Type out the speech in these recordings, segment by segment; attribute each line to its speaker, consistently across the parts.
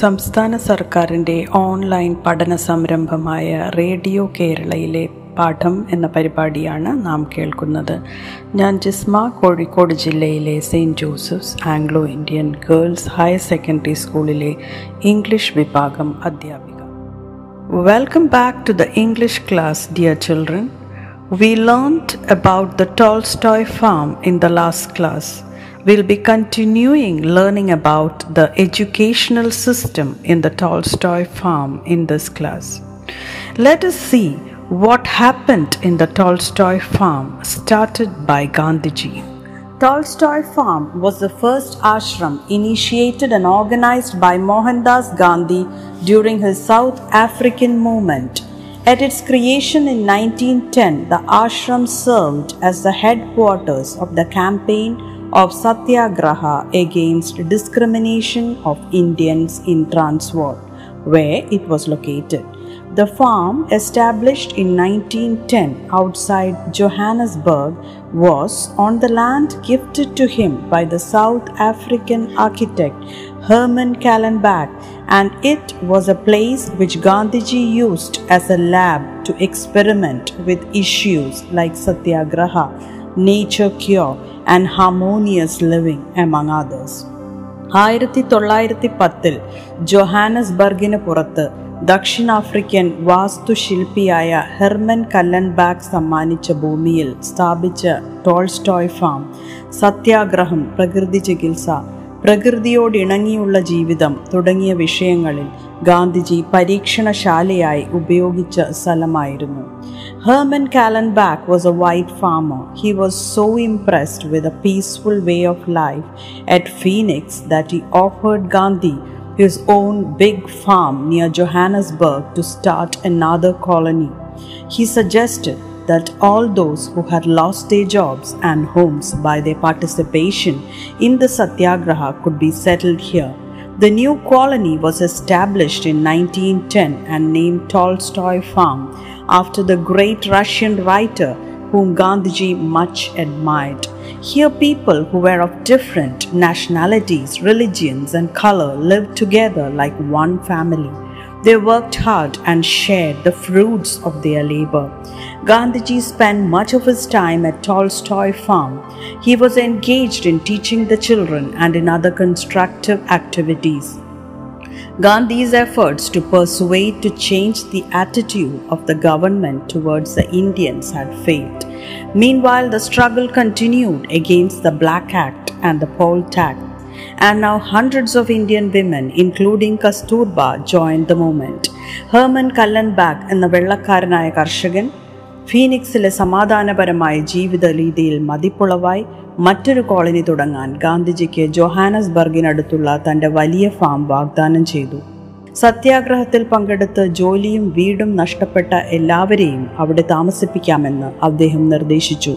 Speaker 1: സംസ്ഥാന സർക്കാരിന്റെ ഓൺലൈൻ പഠന സംരംഭമായ റേഡിയോ കേരളയിലെ പാഠം എന്ന പരിപാടിയാണ് നാം കേൾക്കുന്നത്. ഞാൻ ജിസ്മ കോഴിക്കോട് ജില്ലയിലെ Saint Joseph's Anglo Indian Girls Higher Secondary സ്കൂളിലെ ഇംഗ്ലീഷ് വിഭാഗം അധ്യാപിക. Welcome back to the English class dear children we learned about the Tolstoy farm in the last class we'll be continuing learning about the educational system in the Tolstoy farm in this class. Let us see what happened in the Tolstoy farm started by Gandhiji. Tolstoy farm was the first ashram initiated and organized by Mohandas Gandhi during his South African movement. At its creation in 1910, the ashram served as the headquarters of the campaign of Satyagraha against discrimination of Indians in Transvaal, where it was located. The farm, established in 1910 outside Johannesburg, was on the land gifted to him by the South African architect Herman Kallenbach, and it was a place which Gandhiji used as a lab to experiment with issues like Satyagraha, nature cure and harmonious living among others ആയിരത്തി തൊള്ളായിരത്തി പത്തിൽ ജൊഹാനസ്ബർഗിന് പുറത്ത് ദക്ഷിണാഫ്രിക്കൻ വാസ്തുശില്പിയായ Hermann കല്ലൻബാഗ് സമ്മാനിച്ച ഭൂമിയിൽ സ്ഥാപിച്ച Tolstoy farm സത്യാഗ്രഹം പ്രകൃതി ചികിത്സ പ്രകൃതിയോടിണങ്ങിയുള്ള ജീവിതം തുടങ്ങിയ വിഷയങ്ങളിൽ ഗാന്ധിജി പരീക്ഷണശാലയായി ഉപയോഗിച്ച സ്ഥലമായിരുന്നു Herman Kallenbach was a white farmer. He was so impressed with a peaceful way of life at Phoenix that he offered Gandhi his own big farm near Johannesburg to start another colony. He suggested that all those who had lost their jobs and homes by their participation in the Satyagraha could be settled here. The new colony was established in 1910 and named Tolstoy Farm after the great Russian writer whom Gandhiji much admired. Here, people who were of different nationalities, religions, and color lived together like one family. They worked hard and shared the fruits of their labor. Gandhiji spent much of his time at Tolstoy Farm. He was engaged in teaching the children and in other constructive activities. Gandhi's efforts to persuade to change the attitude of the government towards the Indians had failed. Meanwhile, the struggle continued against the Black Act and the Poll Tax. And now hundreds of Indian women, including Kasturba, joined the movement. Herman Kallenbach എന്ന വെള്ളക്കാരനായ കർഷകൻ ഫീനിക്സിലെ സമാധാനപരമായ ജീവിത രീതിയിൽ മതിപ്പുളവായി മറ്റൊരു colony തുടങ്ങാൻ ഗാന്ധിജിക്ക് ജോഹാനസ്ബർഗിനടുത്തുള്ള തന്റെ വലിയ farm വാഗ്ദാനം ചെയ്തു സത്യാഗ്രഹത്തിൽ പങ്കെടുത്ത് ജോലിയും വീടും നഷ്ടപ്പെട്ട എല്ലാവരെയും അവിടെ താമസിപ്പിക്കാമെന്ന് അദ്ദേഹം നിർദ്ദേശിച്ചു.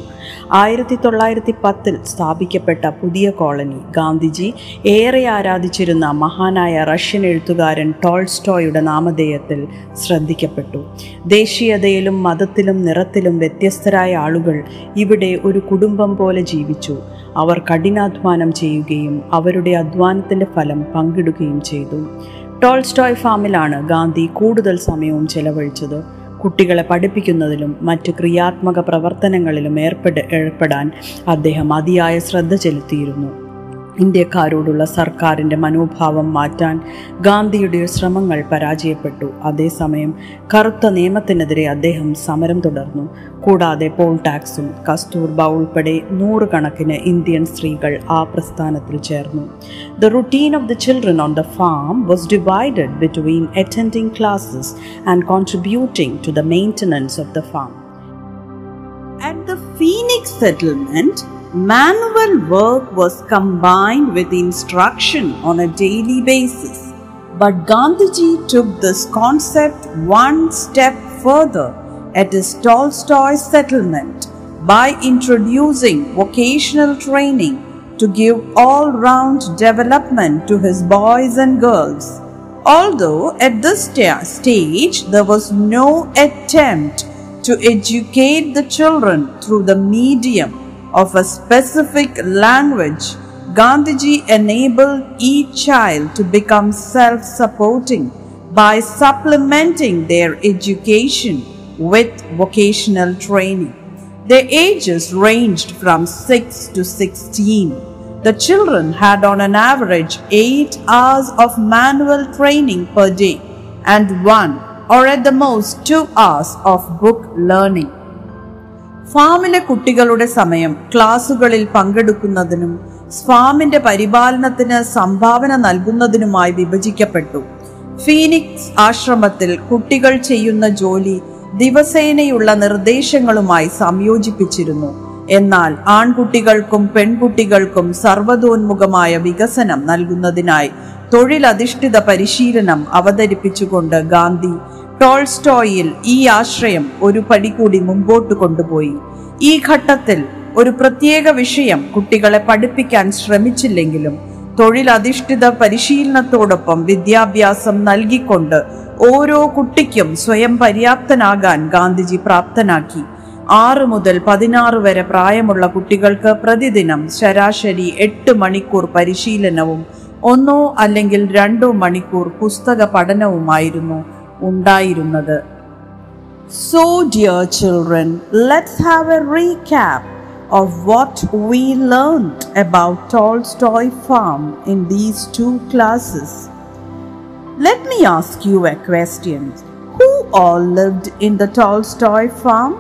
Speaker 1: ആയിരത്തി തൊള്ളായിരത്തി പത്തിൽ സ്ഥാപിക്കപ്പെട്ട പുതിയ കോളനി ഗാന്ധിജി ഏറെ ആരാധിച്ചിരുന്ന മഹാനായ റഷ്യൻ എഴുത്തുകാരൻ ടോൾസ്റ്റോയുടെ നാമധേയത്തിൽ ശ്രദ്ധിക്കപ്പെട്ടു. ദേശീയതയിലും മതത്തിലും നിറത്തിലും വ്യത്യസ്തരായ ആളുകൾ ഇവിടെ ഒരു കുടുംബം പോലെ ജീവിച്ചു. അവർ കഠിനാധ്വാനം ചെയ്യുകയും അവരുടെ അധ്വാനത്തിന്റെ ഫലം പങ്കിടുകയും ചെയ്തു. ടോൾസ്റ്റോയ് ഫാമിലാണ് ഗാന്ധി കൂടുതൽ സമയവും ചെലവഴിച്ചത്. കുട്ടികളെ പഠിപ്പിക്കുന്നതിലും മറ്റ് ക്രിയാത്മക പ്രവർത്തനങ്ങളിലും ഏർപ്പെട് ഏർപ്പെടാൻ അദ്ദേഹം അതിയായ ശ്രദ്ധ ചെലുത്തിയിരുന്നു. ഇന്ത്യക്കാരോടുള്ള സർക്കാരിന്റെ മനോഭാവം മാറ്റാൻ ഗാന്ധിയുടെ ശ്രമങ്ങൾ പരാജയപ്പെട്ടു. അതേസമയം കറുത്ത നിയമത്തിനെതിരെ അദ്ദേഹം സമരം തുടർന്നു. കൂടാതെ പോൾ ടാക്സും കസ്തൂർബ ഉൾപ്പെടെ നൂറുകണക്കിന് ഇന്ത്യൻ സ്ത്രീകൾ ആ പ്രസ്ഥാനത്തിൽ ചേർന്നു. The routine of the children on the farm was divided between attending classes and contributing to the maintenance of the farm At the Phoenix settlement, manual work was combined with instruction on a daily basis. But Gandhiji took this concept one step further. at his Tolstoy settlement by introducing vocational training to give all round development to his boys and girls. Although at this sta- stage there was no attempt to educate the children through the medium of a specific language, Gandhiji enabled each child to become self supporting by supplementing their education with vocational training. Their ages ranged from 6 to 16. The children had on an average 8 hours of manual training per day and 1 or at the most 2 hours of book learning. ഫാമിലെ കുട്ടികളുടെ സമയം ക്ലാസുകളിൽ പങ്കെടുക്കുന്നതിനും ഫാമിന്റെ പരിപാലനത്തിന് സംഭാവന നൽകുന്നതിനുമായി വിഭജിക്കപ്പെട്ടു. Phoenix ആശ്രമത്തിൽ കുട്ടികൾ ചെയ്യുന്ന ജോലി ദിവസേനയുള്ള നിർദ്ദേശങ്ങളുമായി സംയോജിപ്പിച്ചിരുന്നു. എന്നാൽ ആൺകുട്ടികൾക്കും പെൺകുട്ടികൾക്കും സർവതോന്മുഖമായ വികസനം നൽകുന്നതിനായി തൊഴിലധിഷ്ഠിത പരിശീലനം അവതരിപ്പിച്ചുകൊണ്ട് ഗാന്ധി ടോൾസ്റ്റോയിൽ ഈ ആശ്രയം ഒരു പടി കൂടി മുമ്പോട്ട് കൊണ്ടുപോയി. ഈ ഘട്ടത്തിൽ ഒരു പ്രത്യേക വിഷയം കുട്ടികളെ പഠിപ്പിക്കാൻ ശ്രമിച്ചില്ലെങ്കിലും തൊഴിലധിഷ്ഠിത പരിശീലനത്തോടൊപ്പം വിദ്യാഭ്യാസം നൽകിക്കൊണ്ട് ഓരോ കുട്ടിക്കും സ്വയം പര്യാപ്തനാകാൻ ഗാന്ധിജി പ്രാപ്തനാക്കി. ആറ് മുതൽ പതിനാറ് വരെ പ്രായമുള്ള കുട്ടികൾക്ക് പ്രതിദിനം ശരാശരി എട്ട് മണിക്കൂർ പരിശീലനവും ഒന്നോ അല്ലെങ്കിൽ രണ്ടോ മണിക്കൂർ പുസ്തക പഠനവുമായിരുന്നു. ഉണ്ടായിരുന്നത് So, dear children, let's have a recap of what we learned about Tolstoy farm in these two classes. Let me ask you a question. Who all lived in the Tolstoy farm?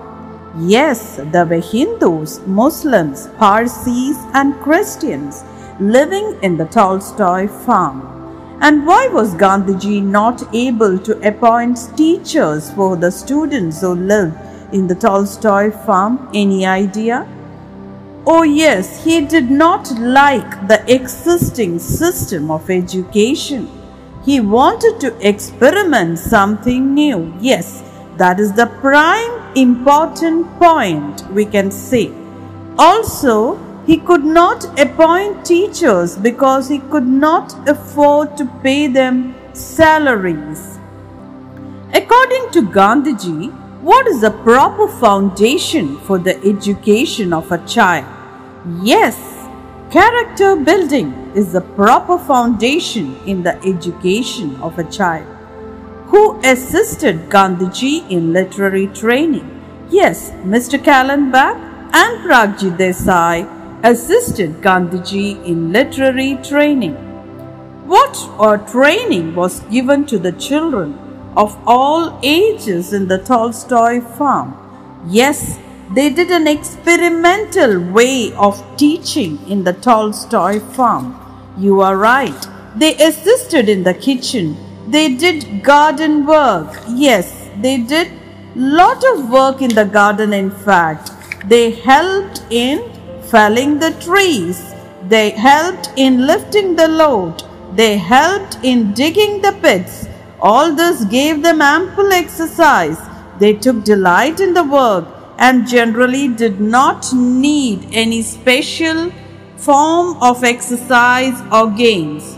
Speaker 1: Yes, there were Hindus, Muslims, Parsis, and Christians living in the Tolstoy farm. And why was Gandhiji not able to appoint teachers for the students who lived in the Tolstoy farm? Any idea? Oh, yes, he did not like the existing system of education. He wanted to experiment something new. Yes, that is the prime important point we can say. Also, he could not appoint teachers because he could not afford to pay them salaries. According to Gandhiji, what is the proper foundation for the education of a child? Yes, character building is the proper foundation in the education of a child. Who assisted Gandhiji in literary training? Yes, Mr. Kallenbach and Pragji Desai assisted Gandhiji in literary training. What or training was given to the children of all ages in the Tolstoy farm? Yes, they did an experimental way of teaching in the Tolstoy farm. You are right. They assisted in the kitchen. They did garden work. Yes, they did lot of work in the garden in fact. They helped in felling the trees. They helped in lifting the load. They helped in digging the pits. All this gave them ample exercise. They took delight in the work and generally did not need any special form of exercise or games.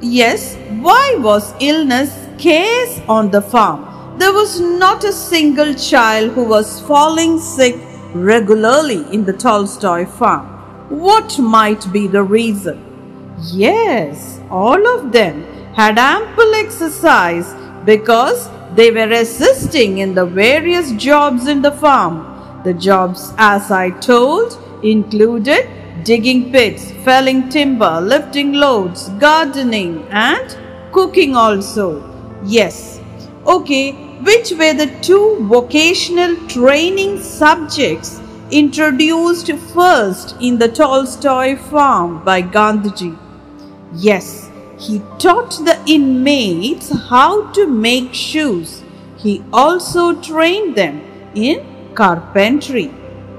Speaker 1: Yes, why was illness scarce on the farm? There was not a single child who was falling sick regularly in the Tolstoy farm. What might be the reason? Yes, all of them had ample exercise because they were assisting in the various jobs in the farm. The jobs, as I told, included digging pits, felling timber, lifting loads, gardening, and cooking also. Yes. Okay, which were the two vocational training subjects introduced first in the Tolstoy farm by Gandhiji? Yes, he taught the inmates how to make shoes. He also trained them in carpentry.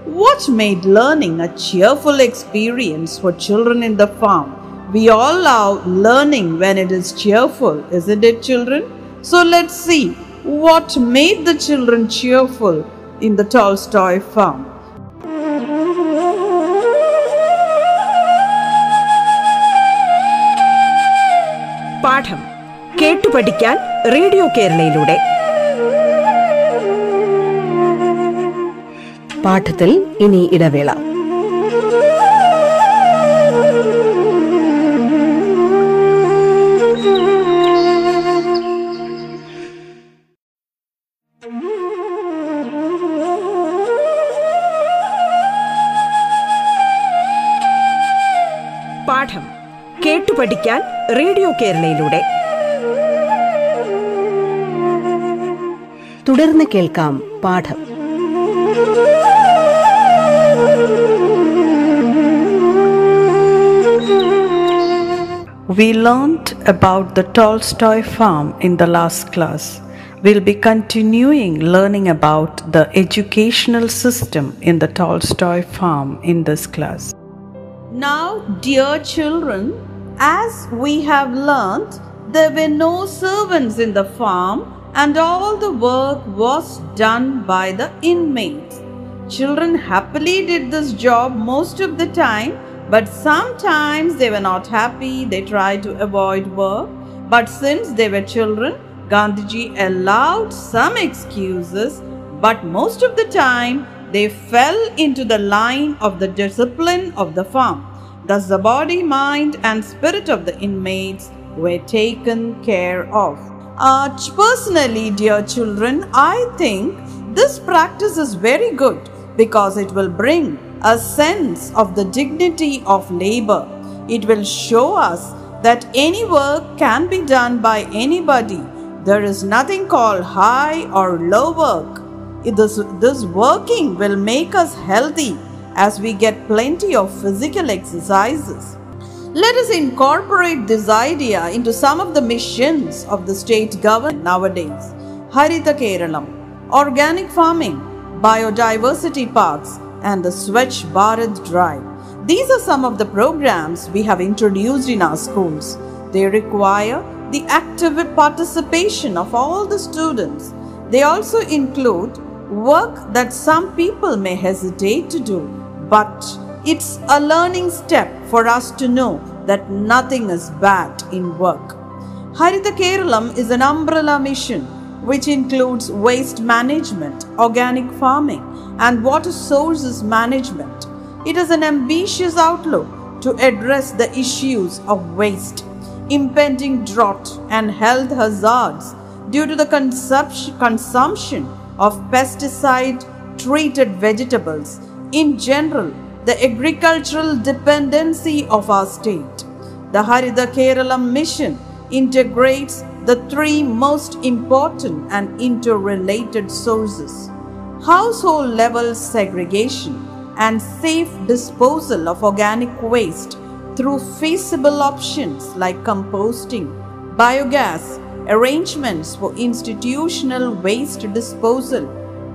Speaker 1: What made learning a cheerful experience for children in the farm? We all love learning when it is cheerful, isn't it, children? So let's see what made the children cheerful in the Tolstoy farm.
Speaker 2: പാഠം കേട്ടു പഠിക്കാൻ radio കേരളയിലൂടെ
Speaker 3: പാഠത്തിൽ ഇനി ഇടവേള
Speaker 2: കേരളയിലൂടെ
Speaker 3: തുടർന്ന് കേൾക്കാം പാഠം
Speaker 4: We learnt about the Tolstoy farm in the last class. We'll be continuing learning about the educational system in the Tolstoy farm in this class.
Speaker 1: Now, dear children, as we have learnt, there were no servants in the farm and all the work was done by the inmates. Children happily did this job most of the time, but sometimes they were not happy, they tried to avoid work. But since they were children, Gandhiji allowed some excuses, but most of the time they fell into the line of the discipline of the farm. Thus, the body, mind, and spirit of the inmates were taken care of. Uh, personally, dear children, I think this practice is very good because it will bring a sense of the dignity of labor. It will show us that any work can be done by anybody. There is nothing called high or low work. This, this working will make us healthy as we get plenty of physical exercises. Let us incorporate this idea into some of the missions of the state government nowadays. Haritha Keralam, organic farming, biodiversity parks, and the Swachh Bharat Drive. These are some of the programs we have introduced in our schools. They require the active participation of all the students. They also include work that some people may hesitate to do, but it's a learning step for us to know that nothing is bad in work. Haritha Keralam is an umbrella mission which includes waste management, organic farming, and water sources management. It is an ambitious outlook to address the issues of waste, impending drought, and health hazards due to the consumption, of pesticide treated vegetables. In general, the agricultural dependency of our state. The Haritha Keralam mission integrates the three most important and interrelated sources household level segregation and safe disposal of organic waste through feasible options like composting, biogas, arrangements for institutional waste disposal,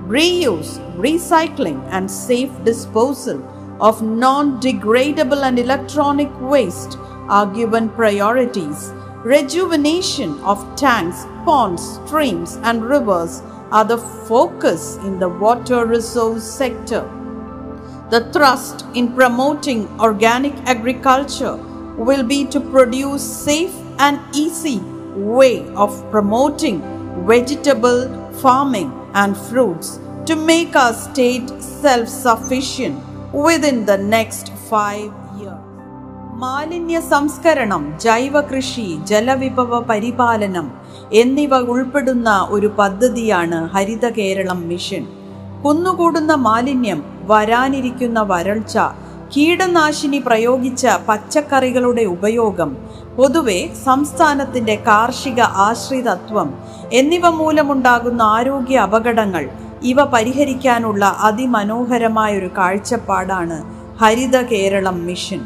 Speaker 1: reuse, recycling, and safe disposal of non degradable and electronic waste are given priorities. Rejuvenation of tanks, ponds, streams, and rivers are the focus in the water resource sector. The thrust in promoting organic agriculture will be to produce safe and easy way of promoting vegetable farming and fruits to make our state self-sufficient within the next 5 years. മാലിന്യ സംസ്കരണം ജൈവ കൃഷി ജലവിഭവ പരിപാലനം എന്നിവ ഉൾപ്പെടുന്ന ഒരു പദ്ധതിയാണ് ഹരിത കേരളം മിഷൻ കുന്നുകൂടുന്ന മാലിന്യം വരാനിരിക്കുന്ന വരൾച്ച കീടനാശിനി പ്രയോഗിച്ച പച്ചക്കറികളുടെ ഉപയോഗം പൊതുവെ സംസ്ഥാനത്തിന്റെ കാർഷിക ആശ്രിതത്വം എന്നിവ മൂലമുണ്ടാകുന്ന ആരോഗ്യ അപകടങ്ങൾ ഇവ പരിഹരിക്കാനുള്ള അതിമനോഹരമായ ഒരു കാഴ്ചപ്പാടാണ് ഹരിത കേരളം മിഷൻ.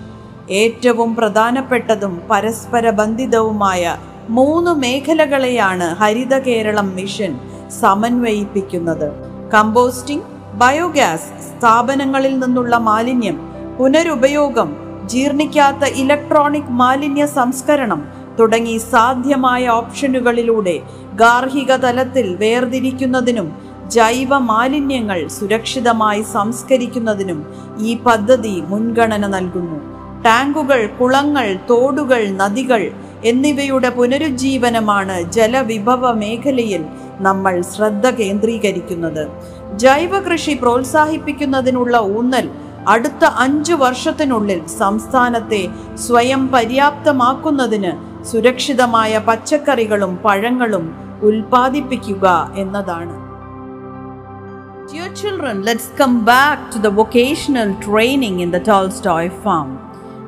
Speaker 1: ഏറ്റവും പ്രധാനപ്പെട്ടതും പരസ്പര ബന്ധിതവുമായ മൂന്ന് മേഖലകളെയാണ് ഹരിത കേരളം മിഷൻ സമന്വയിപ്പിക്കുന്നത്. കമ്പോസ്റ്റിംഗ് ബയോഗ്യാസ് സ്ഥാപനങ്ങളിൽ നിന്നുള്ള മാലിന്യം പുനരുപയോഗം ജീർണിക്കാത്ത ഇലക്ട്രോണിക് മാലിന്യ സംസ്കരണം തുടങ്ങി സാധ്യമായ ഓപ്ഷനുകളിലൂടെ ഗാർഹിക തലത്തിൽ വേർതിരിക്കുന്നതിനും ജൈവ മാലിന്യങ്ങൾ സുരക്ഷിതമായി സംസ്കരിക്കുന്നതിനും ഈ പദ്ധതി മുൻഗണന നൽകുന്നു. ടാങ്കുകൾ കുളങ്ങൾ തോടുകൾ നദികൾ എന്നിവയുടെ പുനരുജ്ജീവനമാണ് ജലവിഭവ മേഖലയിൽ നമ്മൾ ശ്രദ്ധ കേന്ദ്രീകരിക്കുന്നത്. ജൈവ കൃഷി പ്രോത്സാഹിപ്പിക്കുന്നതിനുള്ള ഊന്നൽ അടുത്ത അഞ്ചു വർഷത്തിനുള്ളിൽ സംസ്ഥാനത്തെ സ്വയം പര്യാപ്തമാക്കുന്നതിന് സുരക്ഷിതമായ പച്ചക്കറികളും പഴങ്ങളും ഉൽപ്പാദിപ്പിക്കുക എന്നതാണ് Dear children, let's come back to the vocational training in the Tolstoy farm.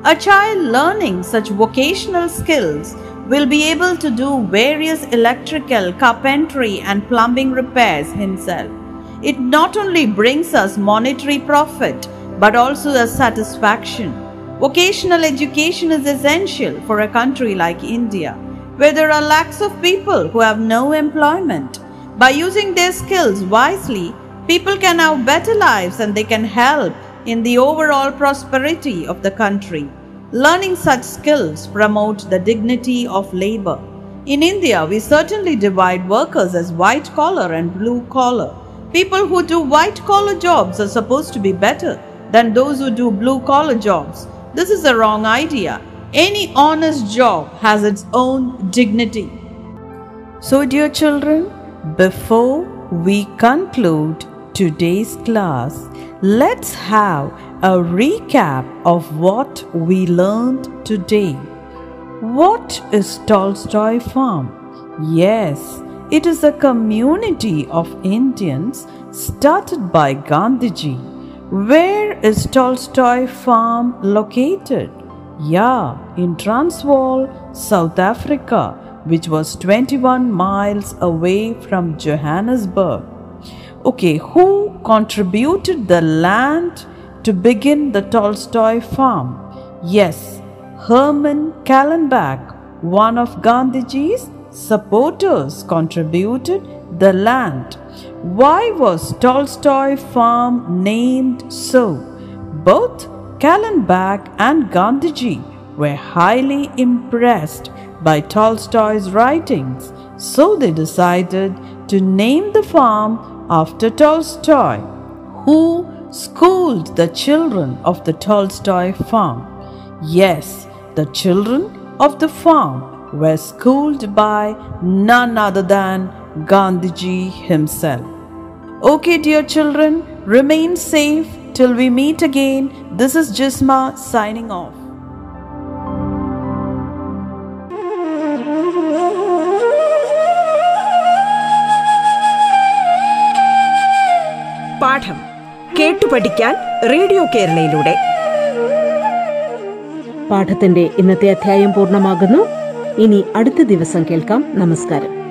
Speaker 1: A child learning such vocational skills will be able to do various electrical, carpentry, and plumbing repairs himself. It not only brings us monetary profit but also a satisfaction. Vocational education is essential for a country like India, where there are lakhs of people who have no employment. By using their skills wisely, people can have better lives and they can help in the overall prosperity of the country. Learning such skills promote the dignity of labor. In India, we certainly divide workers as white collar and blue collar. People who do white collar jobs are supposed to be better than those who do blue collar jobs. This is a wrong idea. Any honest job has its own dignity.
Speaker 4: So, dear children, before we conclude today's class, let's have a recap of what we learned today. What is Tolstoy Farm? Yes, it is a community of Indians started by Gandhiji. Where is Tolstoy Farm located? Yeah, in Transvaal, South Africa, which was 21 miles away from Johannesburg. Okay, who contributed the land to begin the Tolstoy farm? Yes, Herman Kallenbach, one of Gandhiji's supporters, contributed the land. Why was Tolstoy farm named so? Both Kallenbach and Gandhiji were highly impressed by Tolstoy's writings, so they decided to name the farm after Tolstoy, who schooled the children of the Tolstoy farm. Yes, the children of the farm were schooled by none other than Gandhiji himself. Okay, dear children, remain safe till we meet again. This is Jisma signing off.
Speaker 2: പാഠം കേട്ടു പഠിക്കാൻ radio കേരളയിലൂടെ
Speaker 3: പാഠത്തിന്റെ ഇന്നത്തെ അധ്യായം പൂർണമാകുന്നു ഇനി അടുത്ത ദിവസം കേൾക്കാം നമസ്കാരം